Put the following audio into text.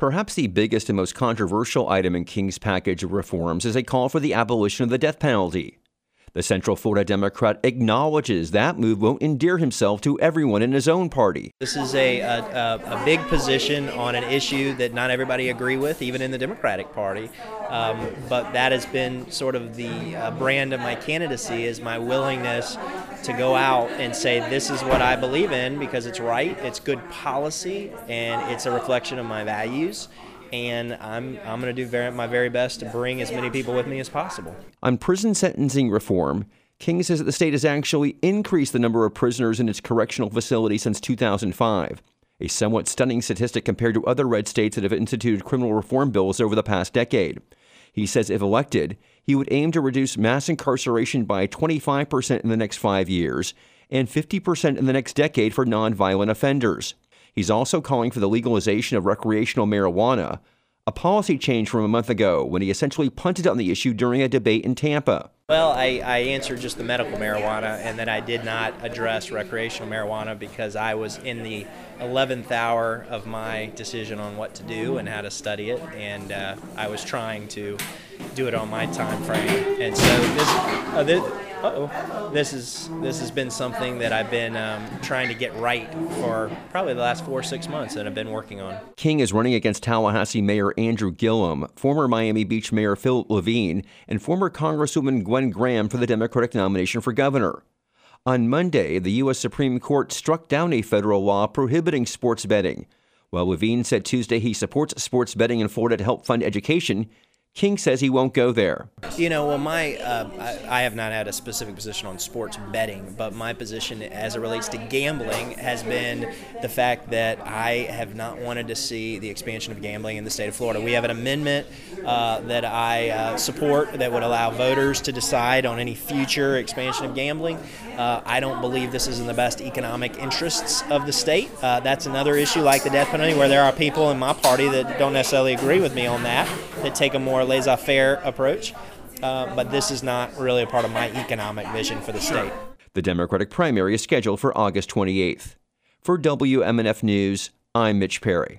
Perhaps the biggest and most controversial item in King's package of reforms is a call for the abolition of the death penalty. The Central Florida Democrat acknowledges that move won't endear himself to everyone in his own party. This is a, a, a big position on an issue that not everybody agree with, even in the Democratic Party. Um, but that has been sort of the uh, brand of my candidacy is my willingness to go out and say this is what I believe in because it's right, it's good policy, and it's a reflection of my values and I'm I'm going to do very, my very best to bring as many people with me as possible. On prison sentencing reform, King says that the state has actually increased the number of prisoners in its correctional facilities since 2005, a somewhat stunning statistic compared to other red states that have instituted criminal reform bills over the past decade. He says if elected, he would aim to reduce mass incarceration by 25% in the next five years and 50% in the next decade for nonviolent offenders. He's also calling for the legalization of recreational marijuana, a policy change from a month ago when he essentially punted on the issue during a debate in Tampa. Well, I, I, answered just the medical marijuana, and then I did not address recreational marijuana because I was in the 11th hour of my decision on what to do and how to study it, and uh, I was trying to do it on my time frame. And so this, uh, this oh this is this has been something that I've been um, trying to get right for probably the last four or six months that I've been working on. King is running against Tallahassee Mayor Andrew Gillum, former Miami Beach Mayor Phil Levine, and former Congresswoman Gwen Graham for the Democratic nomination for governor. On Monday, the U.S. Supreme Court struck down a federal law prohibiting sports betting. While Levine said Tuesday he supports sports betting in Florida to help fund education, King says he won't go there. You know, well, my uh, I, I, have not had a specific position on sports betting, but my position as it relates to gambling has been the fact that I have not wanted to see the expansion of gambling in the state of Florida. We have an amendment uh, that I uh, support that would allow voters to decide on any future expansion of gambling. Uh, I don't believe this is in the best economic interests of the state. Uh, that's another issue, like the death penalty, where there are people in my party that don't necessarily agree with me on that, that take a more more laissez faire approach. Uh, but this is not really a part of my economic vision for the state. The Democratic primary is scheduled for August 28th. For WMNF News, I'm Mitch Perry.